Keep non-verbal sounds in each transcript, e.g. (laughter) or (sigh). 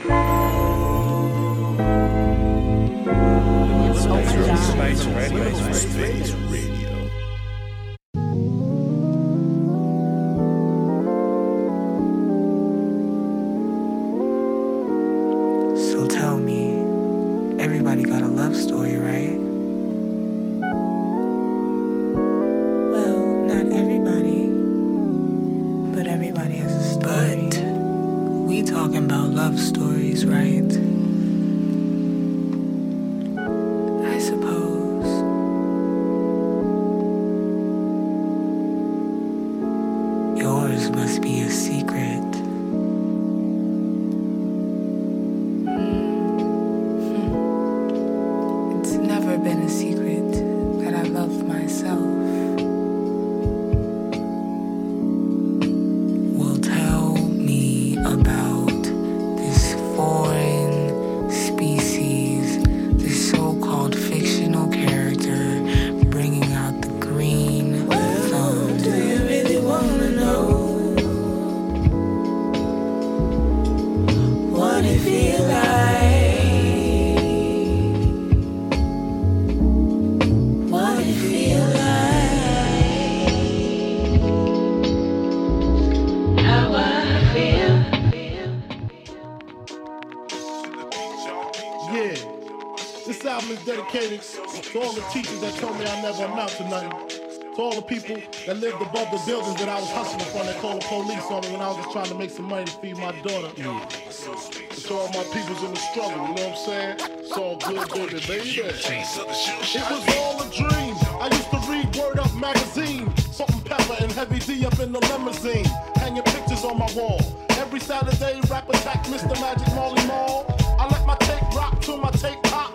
Space Radio. Space Radio. All the people that lived above the buildings that I was hustling from that called the police on me when I was just trying to make some money to feed my daughter. To all my peoples in the struggle, you know what I'm saying? It's all good, baby, baby. It was all a dream. I used to read Word Up magazine. Salt-N-Pepa and heavy D up in the limousine. Hanging pictures on my wall. Every Saturday, rap attack Mr. Magic Marley Marl. I let my tape rock till my tape pop.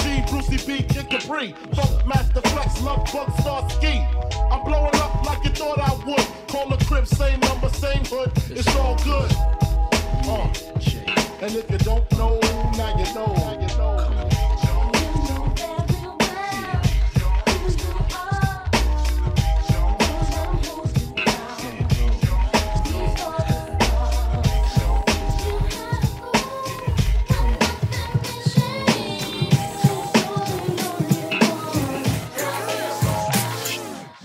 Capri. Funk Master Flex, Lovebug Starski. I'm blowing up like you thought I would. Call the crib, same number, same hood. It's all good. Uh. And if you don't know, now you know. Now you know.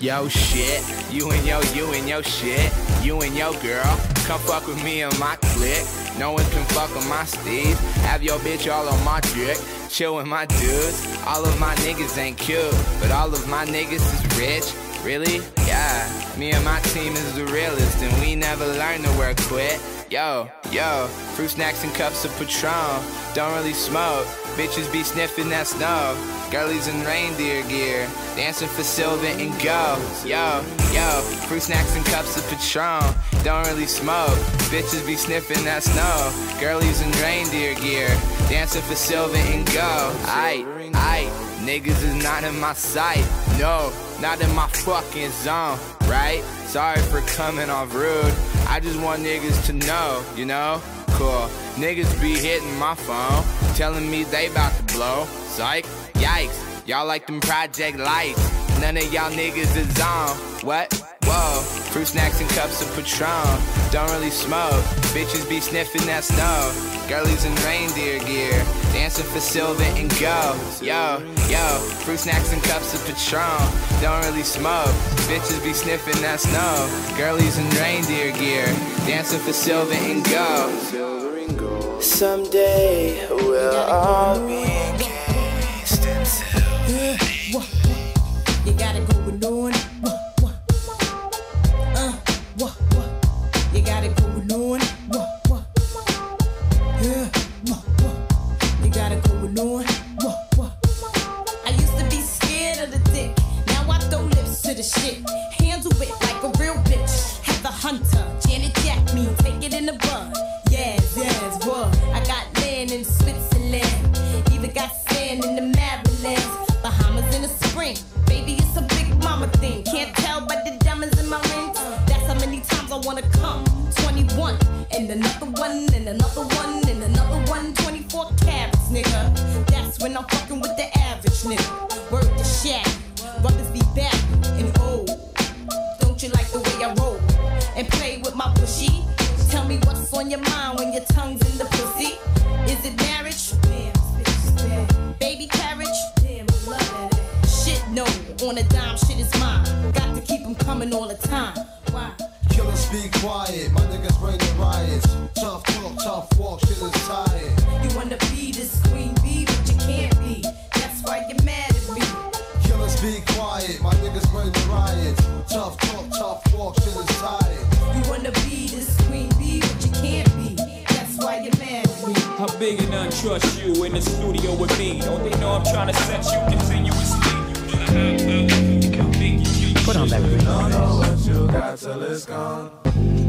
Yo shit, you and yo, you and yo shit, you and yo girl, come fuck with me and my clique. No one can fuck with my Steve. Have your bitch all on my dick, chill with my dudes. All of my niggas ain't cute, but all of my niggas is rich. Really? Yeah. Me and my team is the realest, and we never learn to work quit. Yo, yo, fruit snacks and cups of Patron. Don't really smoke. Bitches be sniffing that snow. Girlies in reindeer gear, dancing for silver and go. Yo, yo, fruit snacks and cups of Patron. Don't really smoke. Bitches be sniffing that snow. Girlies in reindeer gear, dancing for silver and go. Aight, aight, niggas is not in my sight. No, not in my fucking zone, right? Sorry for coming off rude. I just want niggas to know, you know? Cool. Niggas be hitting my phone, telling me they about to blow. Psych, yikes. Y'all like them project lights. None of y'all niggas is on. What? Whoa. Fruit snacks and cups of Patron. Don't really smoke. Bitches be sniffing that snow. Girlies in reindeer gear. Dancing for silver and gold. Yo, yo. Fruit snacks and cups of Patron. Don't really smoke. Bitches be sniffing that snow. Girlies in reindeer gear. Dancing for silver and gold. Someday we'll all be encased in silver. 21 and another one and another one and another one. 24 carats, nigga. That's when I'm fucking with the average nigga. Word to shack. Brothers be back and old. Don't you like the way I roll? And play with my pushy? Tell me what's on your mind when your tongue's in the pussy. Is it marriage? Baby carriage? Shit, no. On a dime, shit is mine. Got to keep keep 'em coming all the time. Why? Killers be quiet, my niggas bring the riots. Tough talk, tough walk, shit is tired. You wanna be this queen bee, but you can't be. That's why you're mad at me. Killers be quiet, my niggas bring the riots. Tough talk, tough walk, shit is tired. You wanna be this queen bee, but you can't be. That's why you're mad at me. How big and untrust you in the studio with me? Don't they know I'm trying to set you continuously? Put on that green Thank you.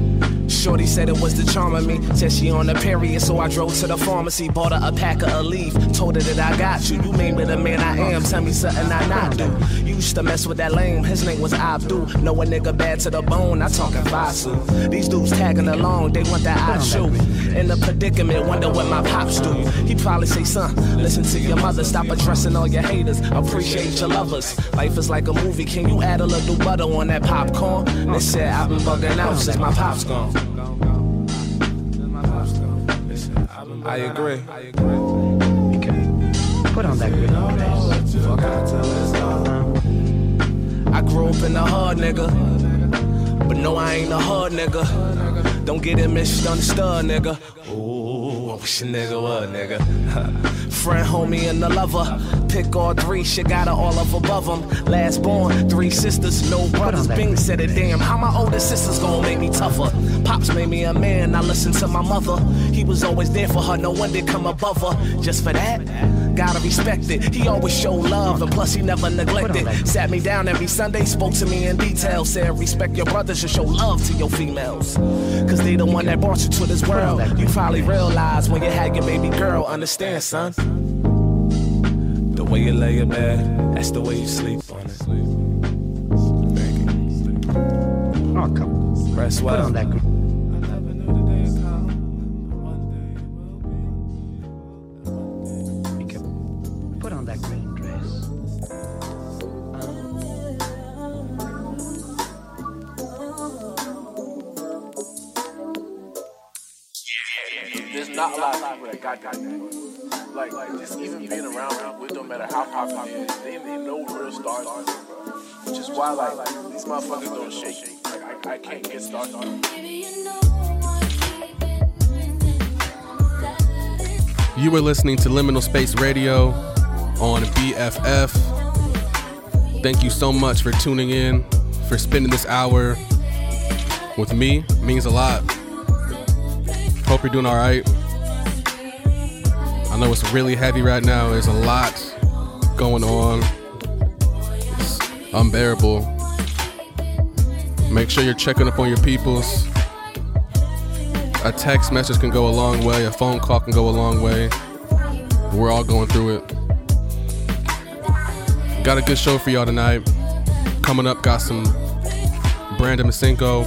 Shorty said it was the charm of me. Said she on a period, so I drove to the pharmacy, bought her a pack of Aleve. Told her that I got you. You made me the man I am. Tell me something I not do. You Used to mess with that lame. His name was Abdul. Know a nigga bad to the bone. I talking Fasu. These dudes tagging along. They want that I shoe. In the predicament, wonder what my pops do. He probably say, son, listen to your mother. Stop addressing all your haters. Appreciate your lovers. Life is like a movie. Can you add a little butter on that popcorn? They said I've been bugging out since my pop's gone. I agree. Put on that green I grew up in the hood, nigga. But no, I ain't a hard nigga. Don't get it misunderstood, nigga. Ooh, I wish a nigga would, nigga. (laughs) Friend, homie, and the lover. Pick all three, shit got her all up above them. Last born, three sisters, no brothers. Bing said it, damn. How my older sisters gonna make me tougher? Pops made me a man, I listened to my mother. He was always there for her, no one did come above her. Just for that, gotta respect it. He always showed love, and plus he never neglected. Sat me down every Sunday, spoke to me in detail. Said, respect your brothers and show love to your females. Cause they the one that brought you to this world. You probably realize when you had your baby girl. Understand, son? The way you lay your bed, that's the way you sleep on it. Oh, come on. Rest Put on well. that Like, like just even being around people, it don't matter how popular it is, they, they know real stars. Which is why, like, these motherfuckers don't shake. Like, I, I can't get started on You were listening to Liminal Space Radio on BFF. Thank you so much for tuning in, for spending this hour with me. It means a lot. Hope you're doing all right. I know it's really heavy right now. There's a lot going on. It's unbearable. Make sure you're checking up on your peoples. A text message can go a long way, a phone call can go a long way. We're all going through it. Got a good show for y'all tonight. Coming up, got some Brandon Masenko,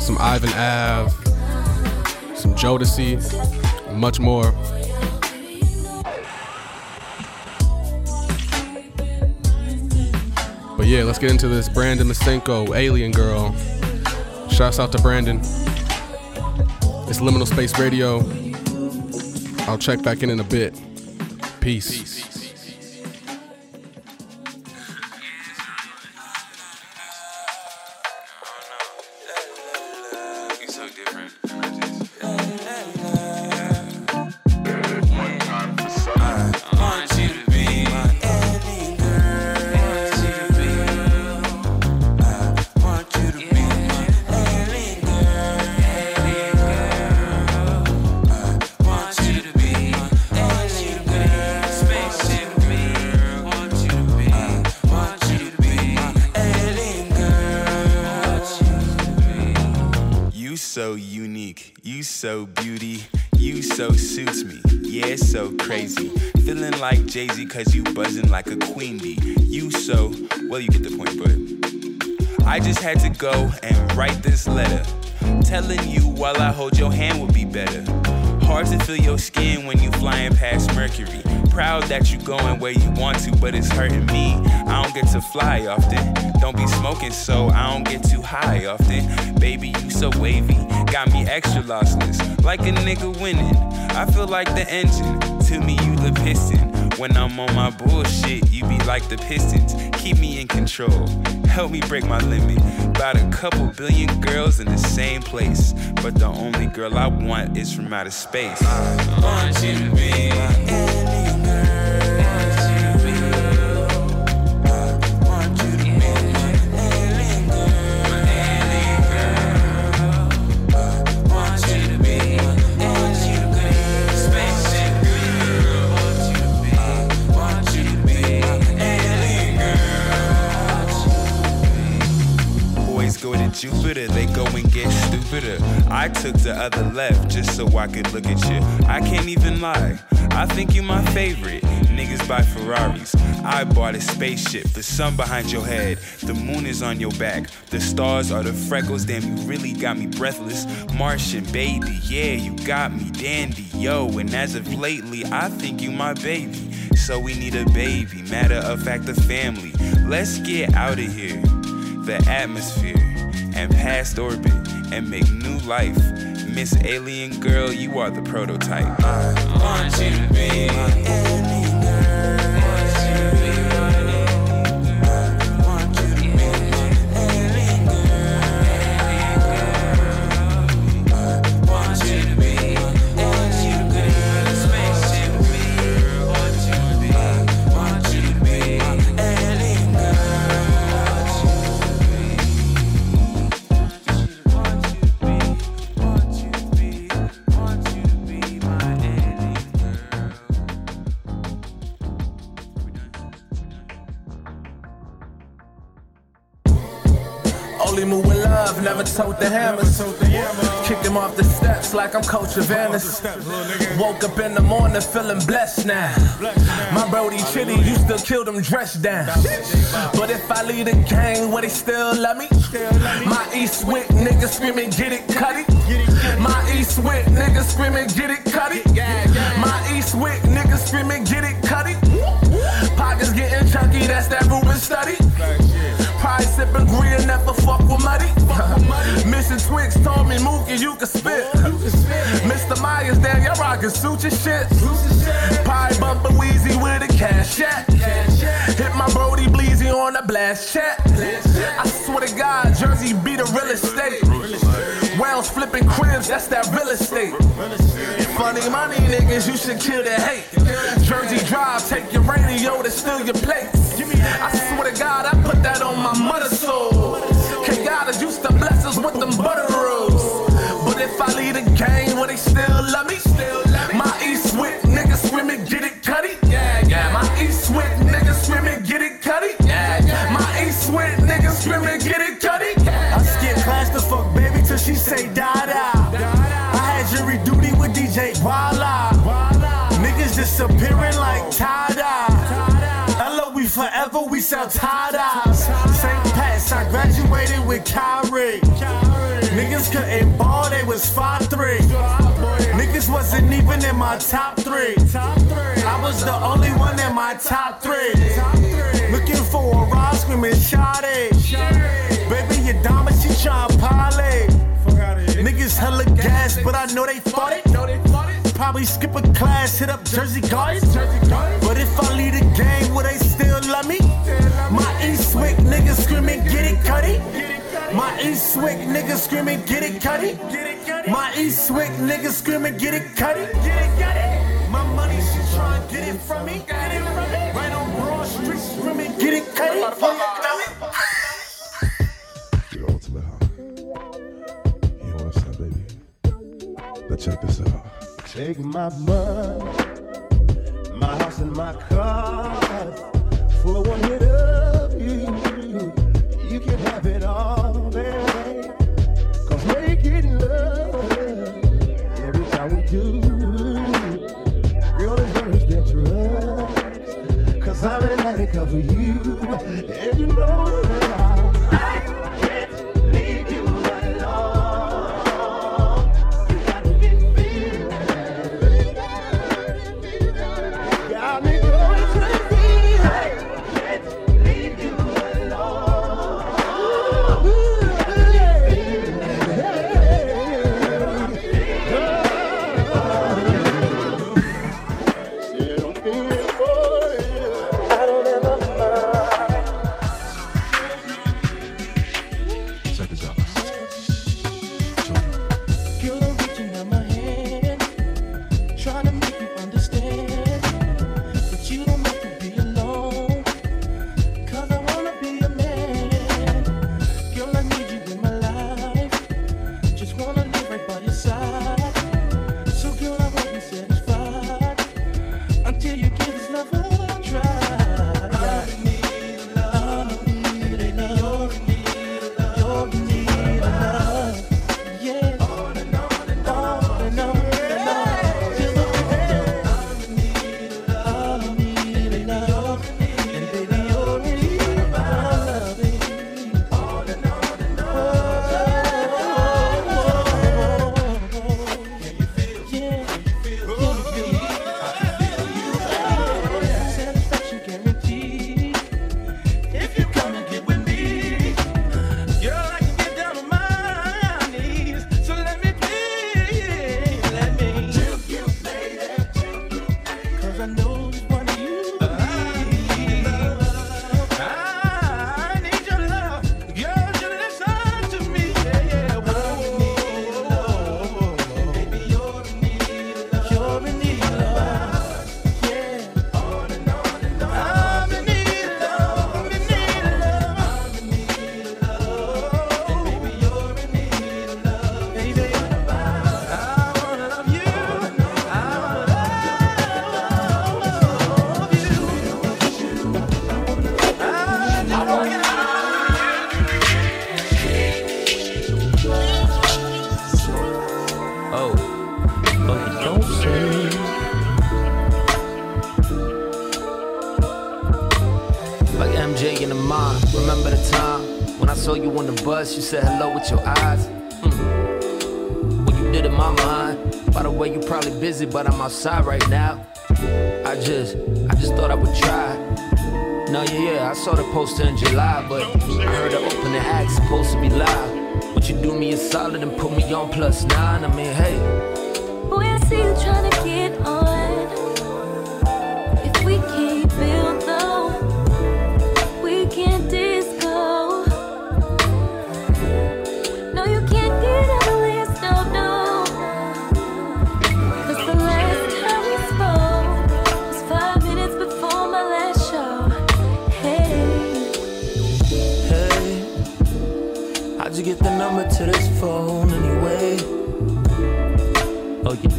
some Ivan Ave, some Jodeci, much more. Yeah, let's get into this Brandon Masenko, Alien Girl. Shouts out to Brandon. It's Liminal Space Radio. I'll check back in in a bit. Peace. You cause you buzzing like a queen bee. You so Well, you get the point, but I just had to go and write this letter. Telling you while I hold your hand would be better. Hard to feel your skin when you flying past Mercury. Proud that you going where you want to, but it's hurting me. I don't get to fly often. Don't be smoking, so I don't get too high often. Baby, you so wavy, got me extra lossless, like a nigga winning. I feel like the engine. To me, you the piston. When I'm on my bullshit, you be like the Pistons. Keep me in control. Help me break my limit. About a couple billion girls in the same place. But the only girl I want is from outer space. I want you to be Jupiter, they go and get stupider. I took the other left just so I could look at you. I can't even lie, I think you my favorite. Niggas buy Ferraris, I bought a spaceship. The sun behind your head, the moon is on your back. The stars are the freckles, damn, you really got me breathless. Martian baby, yeah, you got me dandy, yo. And as of lately, I think you my baby. So we need a baby, matter of fact, a family. Let's get out of here the atmosphere and past orbit and make new life. Miss Alien Girl, you are the prototype. I want you to be my alien the hammers. Kick him off the steps like I'm Coach Avanis. Woke up in the morning feeling blessed now. My Brody Chitty used to kill them dressed down. But if I lead a gang, will they still love me? My Eastwick niggas screaming, get it, cut it. My Eastwick niggas screaming, get it, cut it. My Eastwick niggas screaming, get it, cut it. Pockets getting chunky, that's that Ruben study. Pride sipping green, never fuck with muddy. (laughs) Twix told me, Mookie, you can spit. Mr. Myers, damn, y'all rockin' suit your shit. Pie bumpin' Wheezy with a cash at. Hit my Brody Bleezy on a blast chat. I swear to God, Jersey be the real estate. Wells flipping cribs, that's that real estate. Funny money niggas, you should kill the hate. Jersey Drive, take your radio to steal your plates. I swear to God, I put that on my mother's soul. Them butter. But if I lead a game, will they still love me? still My Eastwick niggas screaming, get it cutty. Yeah, yeah. My Eastwick niggas screaming, get it cutty. Yeah, yeah. My Eastwick niggas screaming, get it cutty. I skip class the fuck baby till she say da da. I had jury duty with DJ Walla. Niggas disappearing like Tada. Hello, we forever, we sell Tadas. St. Pat's, I graduated with Kyrie. Niggas couldn't ball, they was 5'3. Niggas wasn't even in my top three. I was the only one in my top three. Looking for a ride, screaming Sade. Baby, your dama, she tryna parlay. Niggas hella gas, but I know they fought it. Probably skip a class, hit up Jersey Garden. But if I lead a game, will they still love me? My Eastwick niggas screaming, get it, cutty. My Eastwick niggas screaming, get it, cutty. My Eastwick niggas screaming, get it, cutty. Get it cut it. My money, she tryna get it from me. Get it from me. Right on Broad Street, screaming, get it, cutty. Now check this out. Take my money, my house and my cars for you. And you know said hello with your eyes. Hmm. What you did in my mind. By the way, you probably busy, but I'm outside right now. I just, I just thought I would try. No, yeah, yeah, I saw the poster in July, but I heard the opening act supposed to be live. Would you do me a solid and put me on plus nine? I mean, hey. Boy, I see you trying to get on.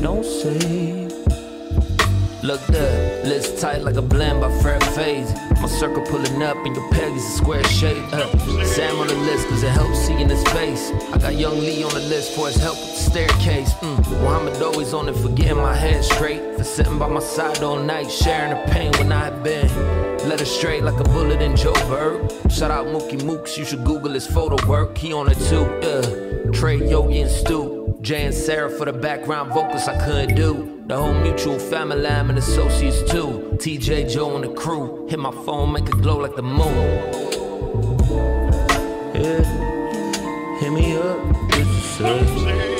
Don't say. Look there, lips tight like a blend by Fred Phase. My circle pulling up and your peg is a square shape. Uh, Sam on the list cause it helps seeing his face. I got young Lee on the list for his help with the staircase. Mm. Muhammad always on it for getting my head straight. For sitting by my side all night, sharing the pain when I had been. Led her straight like a bullet in Joe Bird. Shout out Mookie Mooks, you should Google his photo work. He on it too, yeah. Trey, Yogi, and Stu. Jay and Sarah for the background vocals I couldn't do. The whole mutual family lamb and associates too. TJ, Joe, and the crew. Hit my phone, make it glow like the moon. Yeah, hit me up, just to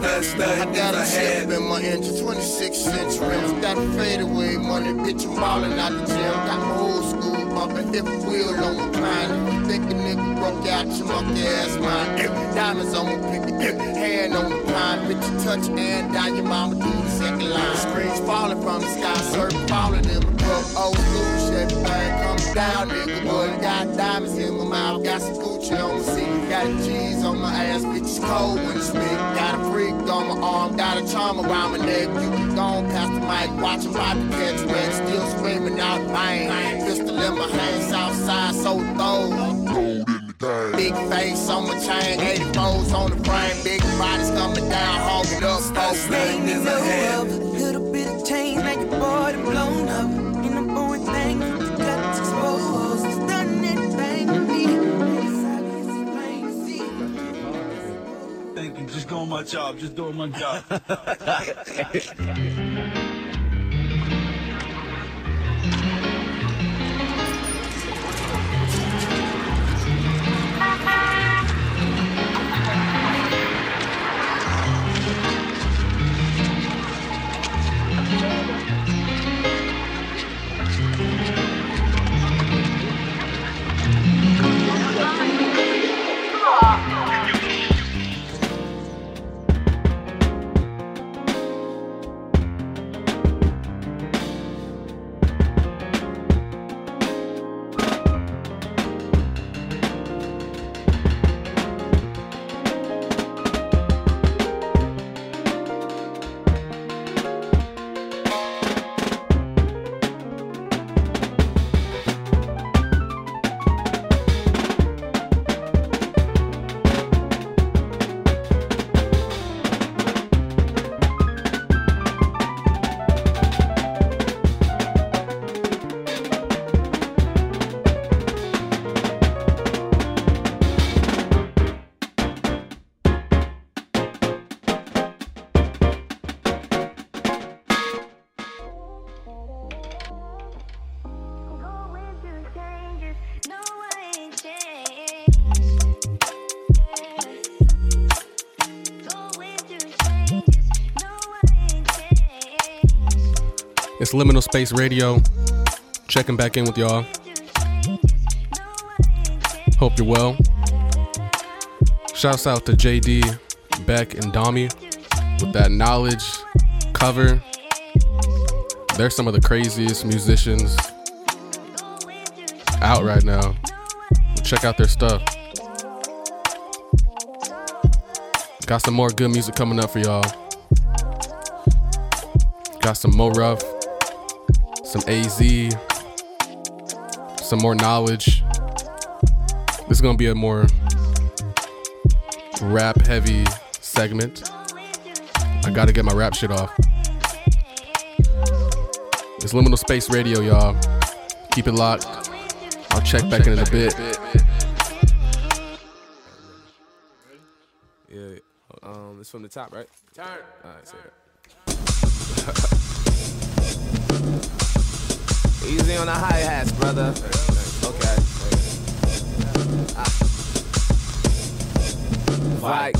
butterfly door? Stunt, stunt I got a is a Chevy habit. in my engine, 26 century. Got a fadeaway money, bitch, I'm ballin' out the gym. Got my old school bumpin', fifth wheel on my grind. If think a nigga broke out, your monkey ass mine. Diamonds on my pinky, hand on my pine. Bitch, you touch and down your mama do the second line. Screens falling from the sky, surfing falling in my cup. Old school Chevy, thing comes down, nigga. Boy, got diamonds in my mouth, got some Gucci on my seat, got a cheese on my ass, bitch, it's cold when it's spit. Got a freak on my arm, got a charm around my neck. You can go on past the mic, watch him about to catch wreck, still screaming out bang. Pistol in my hand, south side, so throw. Big face on my chain, 84s on the frame, big bodies coming down, hogging up, folks. Nothing is ahead. Little bit of change, make your body blown up. Thank you. Just doing my job. Just doing my job. (laughs) It's Liminal Space Radio. Checking back in with y'all. Hope you're well. Shouts out to JD, Beck, and DOMi with that Knxwledge cover. They're some of the craziest musicians out right now. Check out their stuff. Got some more good music coming up for y'all. Got some more Rough, some AZ, some more Knxwledge. This is gonna be a more rap heavy segment. I gotta get my rap shit off. It's Liminal Space Radio, y'all. Keep it locked. I'll check back in in a bit. Yeah. Um, it's from the top, right? Turn. All right, say it. (laughs) Easy on the hi hats, brother. Okay. Ah. Right.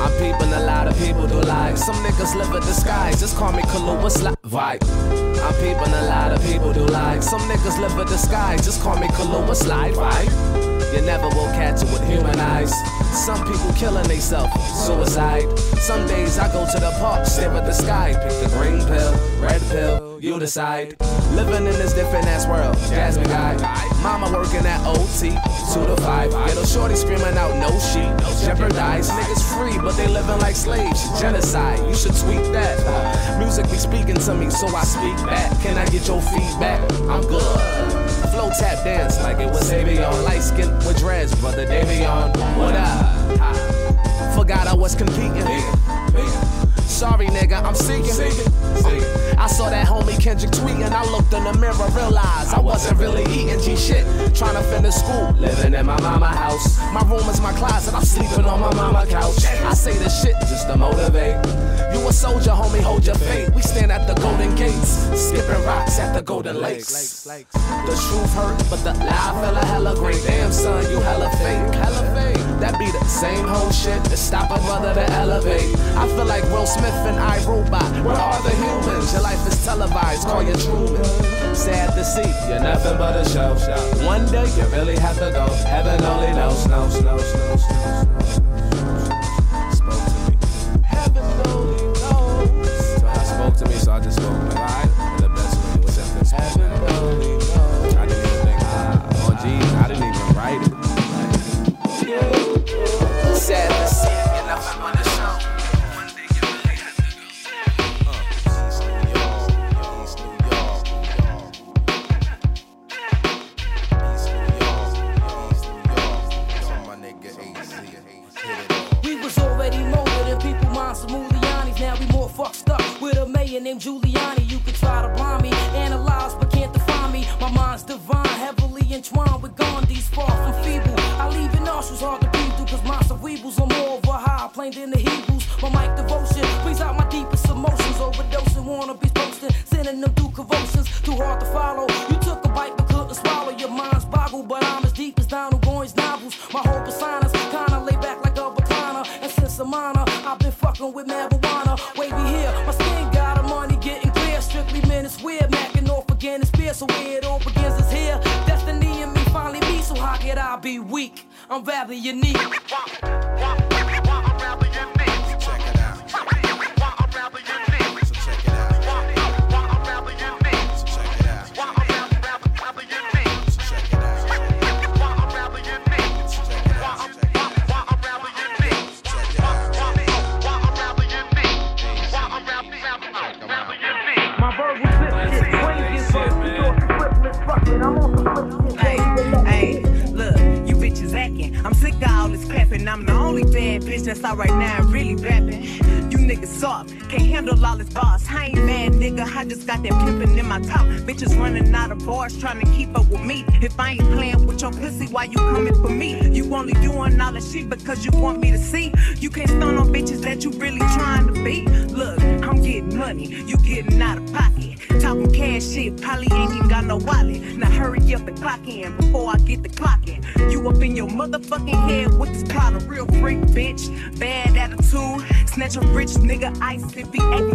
I'm peeping a lot of people do lie. Some niggas live a disguise. Just call me Kahlua Slide. Right. I'm peeping a lot of people do lie. Some niggas live a disguise. Just call me Kahlua Slide. Right. You never will catch it with human eyes. Some people killing theyself, suicide. Some days I go to the park, stare at the sky, pick the green pill, red pill, you decide. Living in this different ass world, Jasmine guy. Mama working at OT, two to five. Ghetto shorty screaming out no sheet, jeopardize. Niggas free, but they living like slaves. Genocide, you should tweet that. Music be speaking to me, so I speak back. Can I get your feedback? I'm good. Flow tap dance like it was Savion. Light skin with dreads, brother Davion. What up? Forgot I was competing. Sorry, nigga, I'm seeking. I saw that homie Kendrick tweeting. I looked in the mirror, realized I wasn't really eating G shit. Trying to finish school, living in my mama house. My room is my closet, I'm sleeping on my mama couch. I say this shit just to motivate. You a soldier, homie, hold your fate. We stand at the golden gates, skipping rocks at the golden lakes. The truth hurt, but the lie fella hella great. Damn, son, you hella fake, hella fake. That be the same whole shit to stop a brother to elevate. I feel like Will Smith and I Robot. Where are the humans? Your life is televised, call you Truman. Sad to see, you're nothing but a show. One day you really have to go. Heaven only knows, knows. Alright, plane than the Hebrews. My mic devotion brings out my deepest emotions. Overdosing, wanna be posting, sending them through convulsions. Too hard to follow. You took a bite but couldn't swallow. Your mind's boggled, but I'm as deep as Donald Goines novels. My whole persona's kinda laid back like a recliner. And since I'm honor, I've been fucking with marijuana. Wavy here, my skin got a money getting clear. Strictly men, it's weird. Macking off again, it's fear. So where it all begins is here. Destiny and me finally meet, so how could I be weak? I'm rather unique. Bars trying to keep up with me. If I ain't playing with your pussy, why you coming for me? You only doing all this shit because you want me to see. You can't stun on bitches that you really trying to be. Look, I'm getting money, you getting out of pocket. Talking cash shit, probably ain't even got no wallet. Now hurry up and clock in before I get the clock in. You up in your motherfucking head with this plot of real freak, bitch. Bad attitude, snatch a rich nigga ice if he acting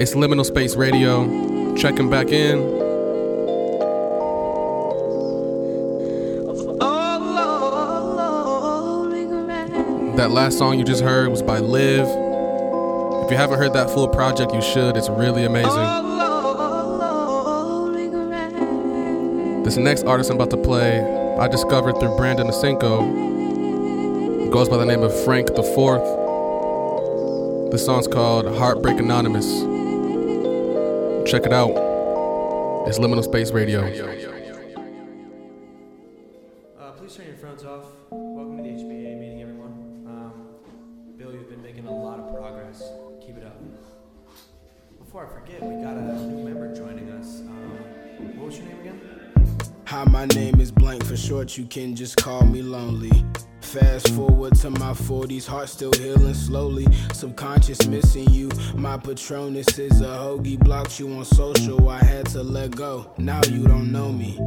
It's Liminal Space Radio. Checking back in. That last song you just heard was by Liv. If you haven't heard that full project, you should. It's really amazing. This next artist I'm about to play, I discovered through Brandon Masenko. Goes by the name of Frank the Fourth. This song's called Heartbreak Anonymous. Check it out. It's Liminal Space Radio. Uh, please turn your phones off. Welcome to the HBA meeting, everyone. Um, Bill, you've been making a lot of progress. Keep it up. Before I forget, we got a new member joining us. Um, what was your name again? Hi, my name is Blank. For short, you can just call me Lonely. Fast forward to my 40s, heart still healing slowly. Subconscious missing you. My Patronus is a hoagie. Blocked you on social, I had to let go. Now you don't know me.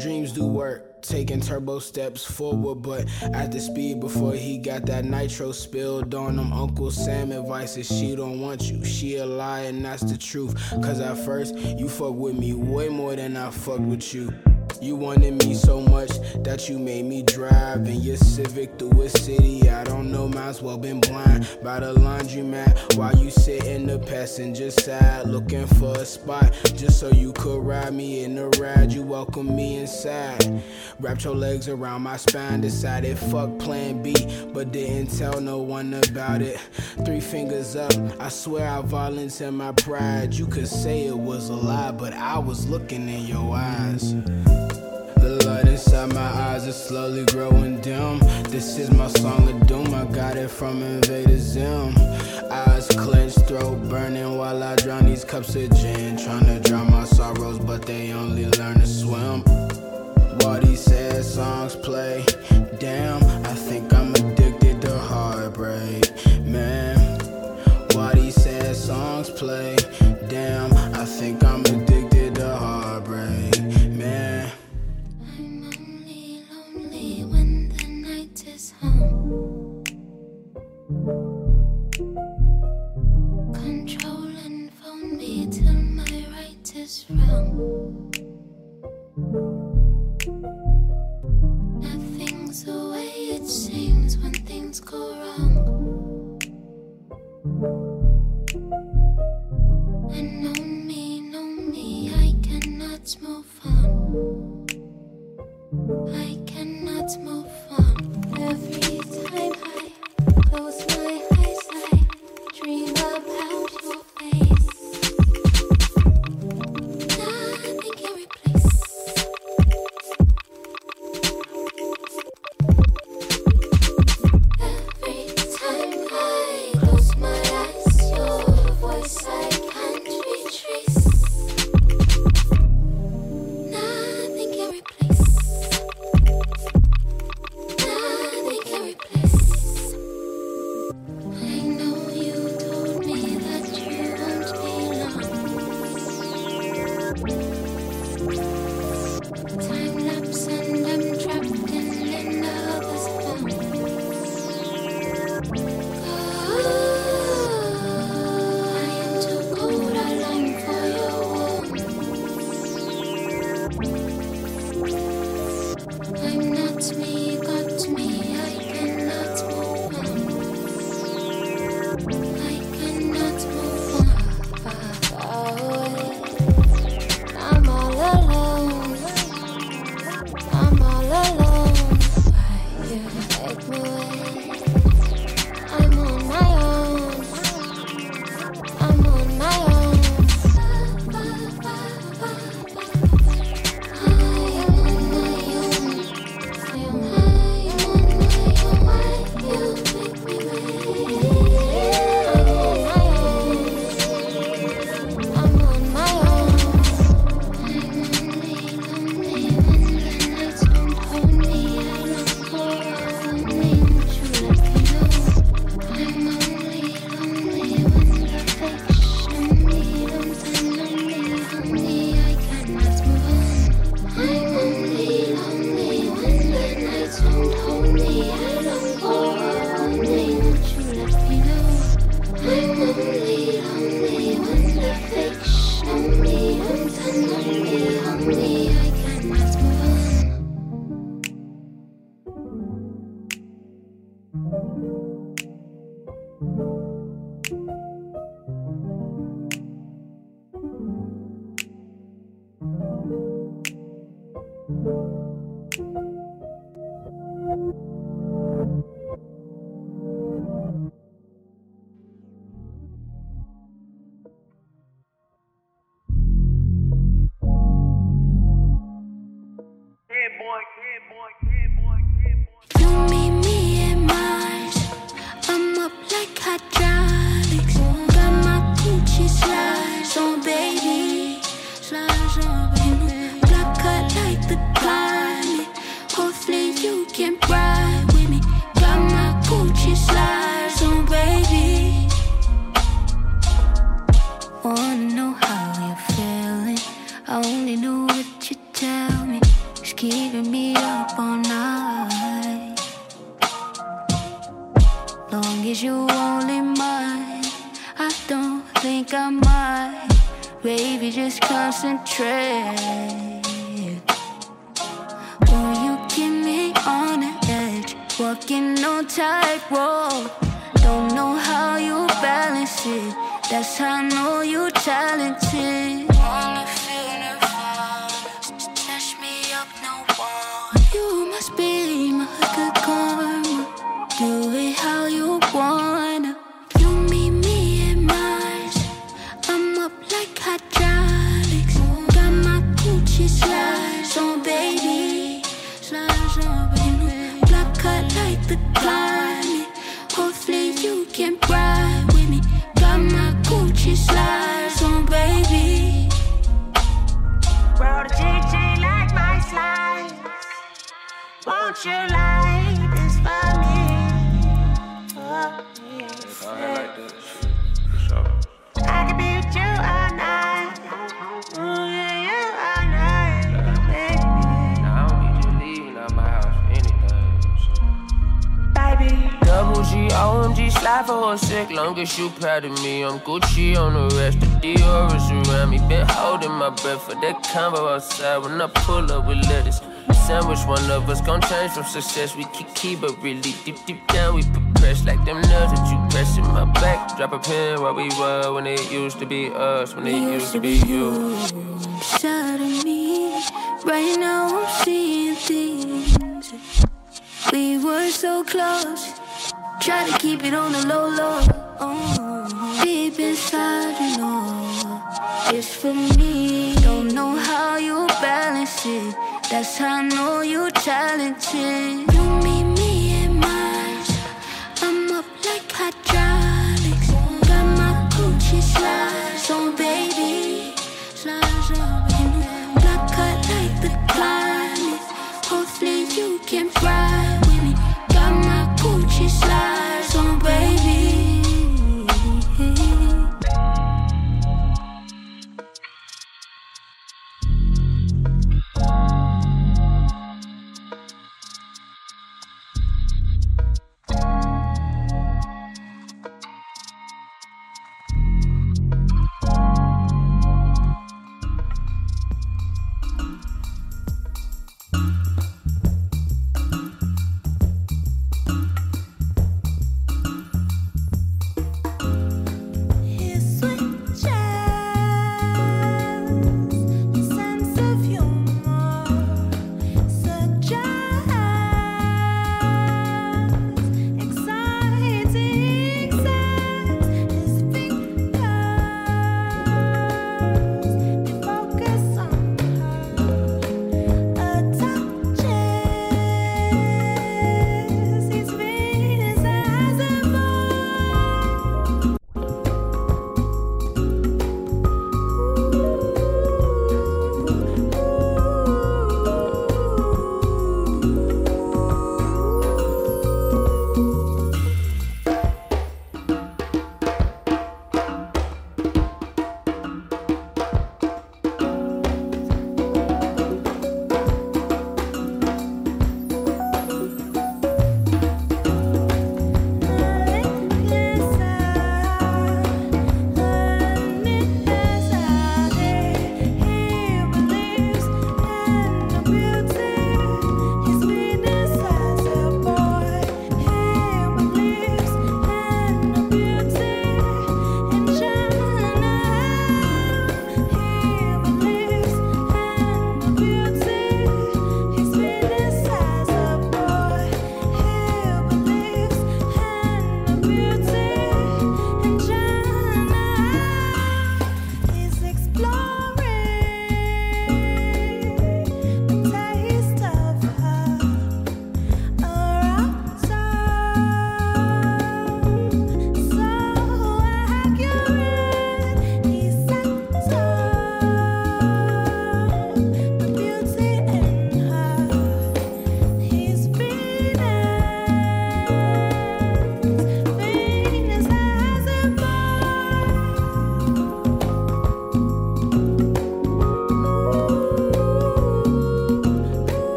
Dreams do work. Taking turbo steps forward, but at the speed before he got that nitro spilled on him. Uncle Sam advices she don't want you. She a lie, and that's the truth. Cause at first, you fuck with me way more than I fucked with you. You wanted me so much that you made me drive in your Civic through a city. I don't know, might as well been blind by the laundromat while you sit in the passenger side looking for a spot just so you could ride me in the ride. You welcome me inside. Wrapped your legs around my spine, decided fuck plan B, but didn't tell no one about it. Three fingers up, I swear I volunteered my pride. You could say it was a lie, but I was looking in your eyes. Inside my eyes is slowly growing dim. This is my song of doom. I got it from Invader Zim. Eyes clenched, throat burning while I drown these cups of gin. Trying to drown my sorrows, but they only learn to swim. While these sad songs play, damn, I think I'm addicted to heartbreak, man. While these sad songs play, Nothing's the way it seems when things go wrong. As you only mine, I don't think I mind. Baby, just concentrate. Will you keep me on the edge? Walking on tightrope. Don't know how you balance it. That's how I know you're talented. As you proud of me, I'm Gucci on the rest. The Dior is around me. Been holding my breath for that combo outside when I pull up with lettuce. Sandwich, one of us gon' change from success. We keep key, but really deep, deep down, we press like them nerves that you press in my back. Drop a pin where we were when it used to be us, when it used to be you. Of me, right now I'm seeing things. We were so close. Try to keep it on the low low. Oh, deep inside, you know, it's for me. Don't know how you balance it. That's how I know you talented. You meet me in Mars. I'm up like hydraulics. Got my Gucci slides on, baby. Slides on, baby. Block cut like the climate. Hopefully you can ride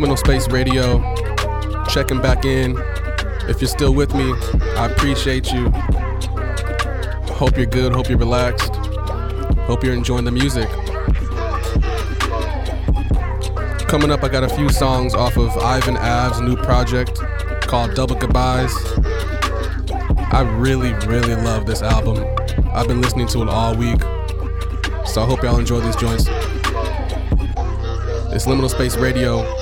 Liminal Space Radio. Checking back in. If you're still with me, I appreciate you. Hope you're good. Hope you're relaxed. Hope you're enjoying the music. Coming up, I got a few songs off of Ivan Ave's new project called Double Goodbyes. I really, really love this album. I've been listening to it all week. So I hope y'all enjoy these joints. It's Liminal Space Radio.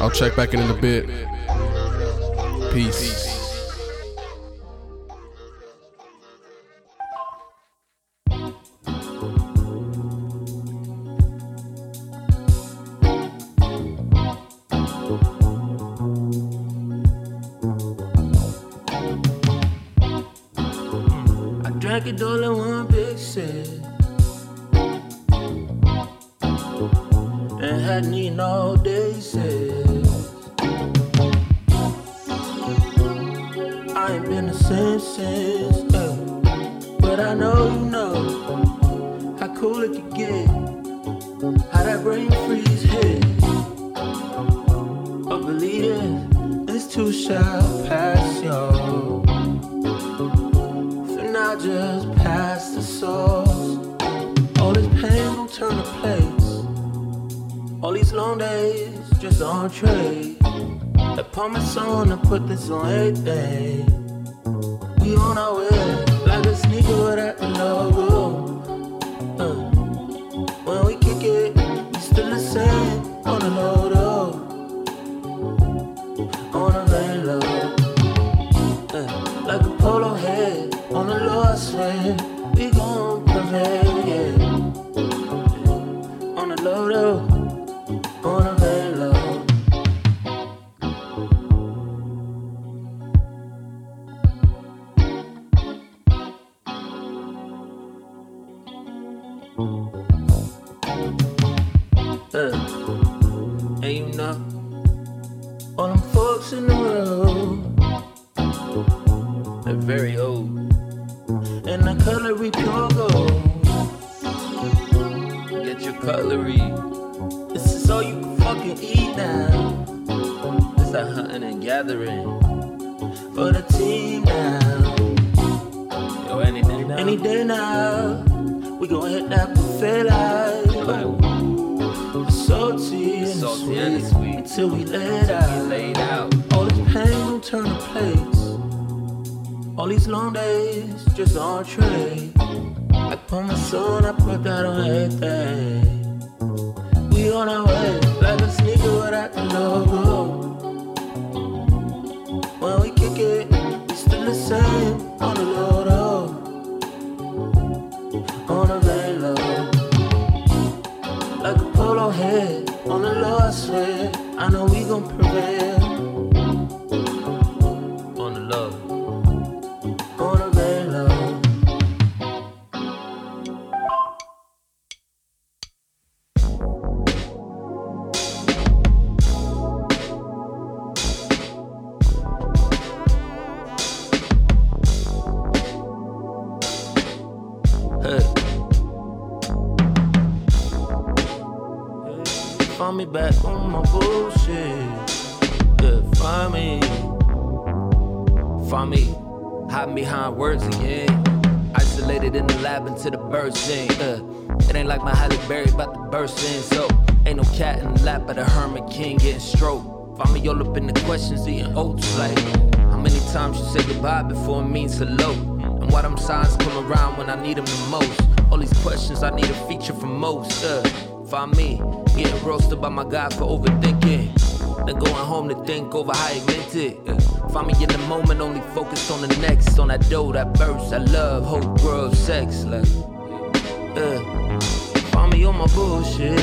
I'll check back in in a bit. Peace. I cool it can get. How that brain freeze hit. But believe it, it's too shall pass, y'all. For now, just pass the sauce. All this pain will turn to place. All these long days just on trade. I promise on to put this on everything. We on our way, like a sneaker without the logo. On the low though. On main low. Uh, like a polo head on the low. On. I put my soul I put that on everything. We on our way, like a sneaker without the logo. When we kick it, it's still the same on the low. On the very low. Like a polo head on the low, I swear. I know we gon' prevail. Only focused on the next. On that dough, that burst, I love, hope, grub, sex. Like, uh, find me on my bullshit.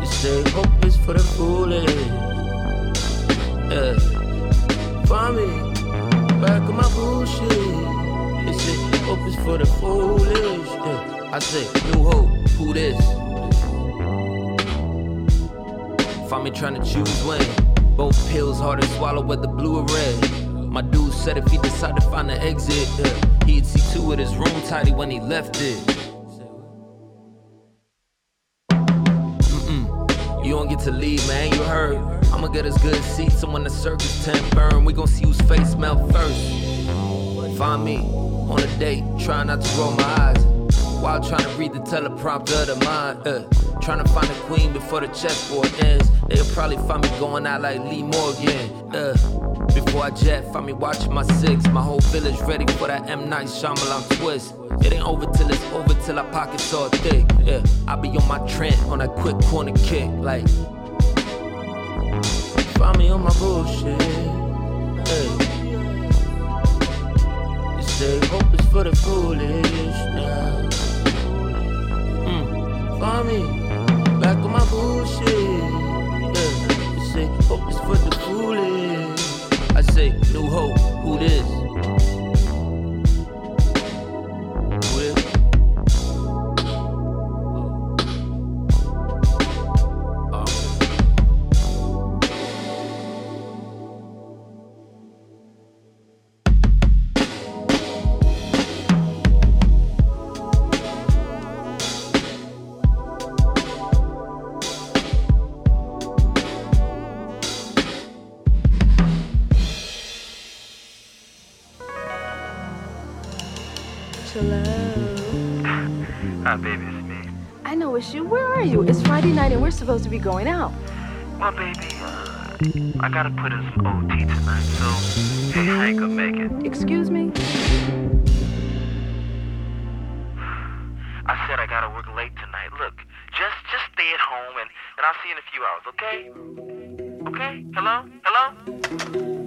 You say hope is for the foolish. Uh, find me back on my bullshit. You say hope is for the foolish. Uh, I say new hope, who this? Find me trying to choose when. Both pills hard to swallow, whether blue or red. My dude said if he decided to find an exit, uh, he'd see to it his room tidy when he left it. Mm-mm. You don't get to leave, man, you heard. I'ma get us good seats, and when the circus tent burn, we gon' see whose face melt first. Find me on a date, try not to roll my eyes. While trying to read the teleprompter of the mind. Uh, trying to find a queen before the chessboard ends. They'll probably find me going out like Lee Morgan. Uh, before I jet, find me watching my six. My whole village ready for that M Night Shyamalan twist. It ain't over till it's over till our pockets all thick. Yeah, I be on my Trent on that quick corner kick. Like, find me on my bullshit. Hey. You say hope is for the foolish now. Find me back on my bullshit. Yeah, you say hope is for the foolish. I say new hope. Who this? Hi, baby, it's me. I know it's you. Where are you? It's Friday night and we're supposed to be going out. Well, baby, uh, I gotta put in some OT tonight, so hey, I ain't gonna make it. Excuse me? I said I gotta work late tonight. Look, just just stay at home and, and I'll see you in a few hours, okay? Okay? Hello? Hello?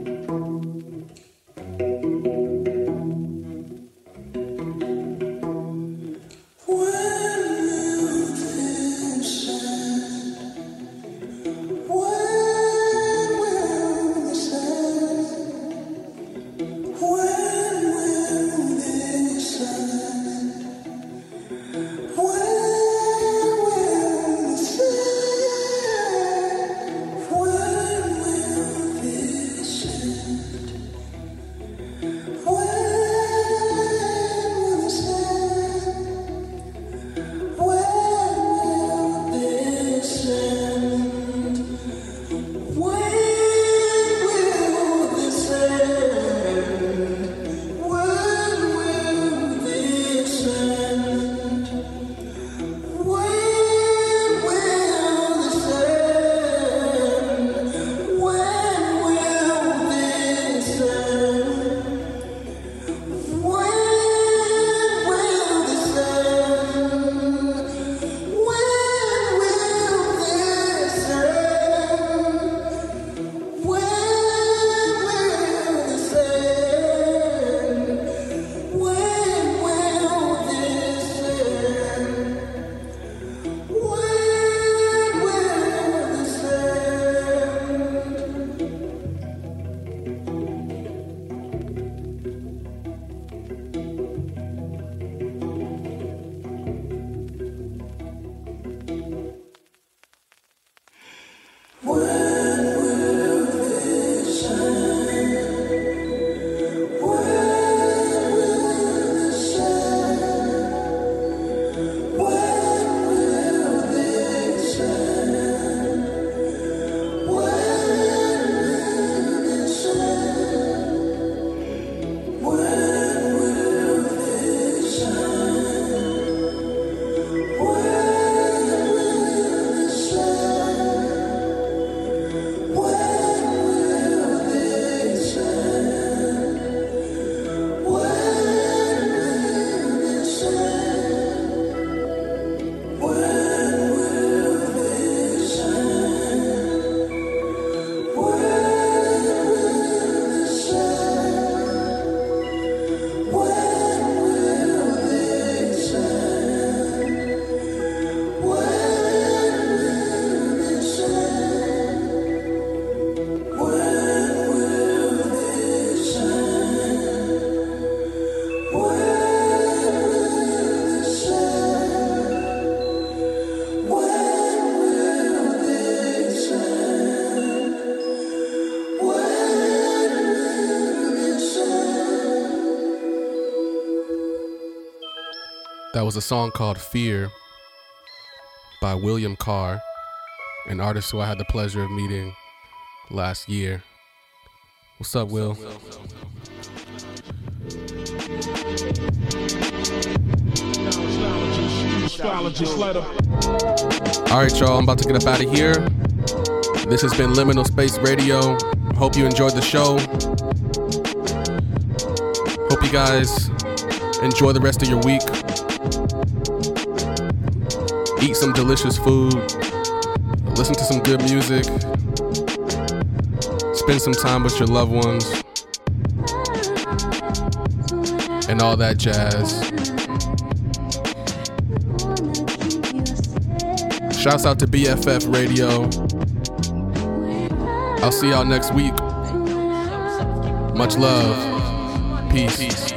That was a song called Fear by William Carr, an artist who I had the pleasure of meeting last year. What's up, Will? All right, y'all, I'm about to get up out of here. This has been Liminal Space Radio. Hope you enjoyed the show. Hope you guys enjoy the rest of your week. Eat some delicious food. Listen to some good music. Spend some time with your loved ones. And all that jazz. Shouts out to BFF Radio. I'll see y'all next week. Much love. Peace.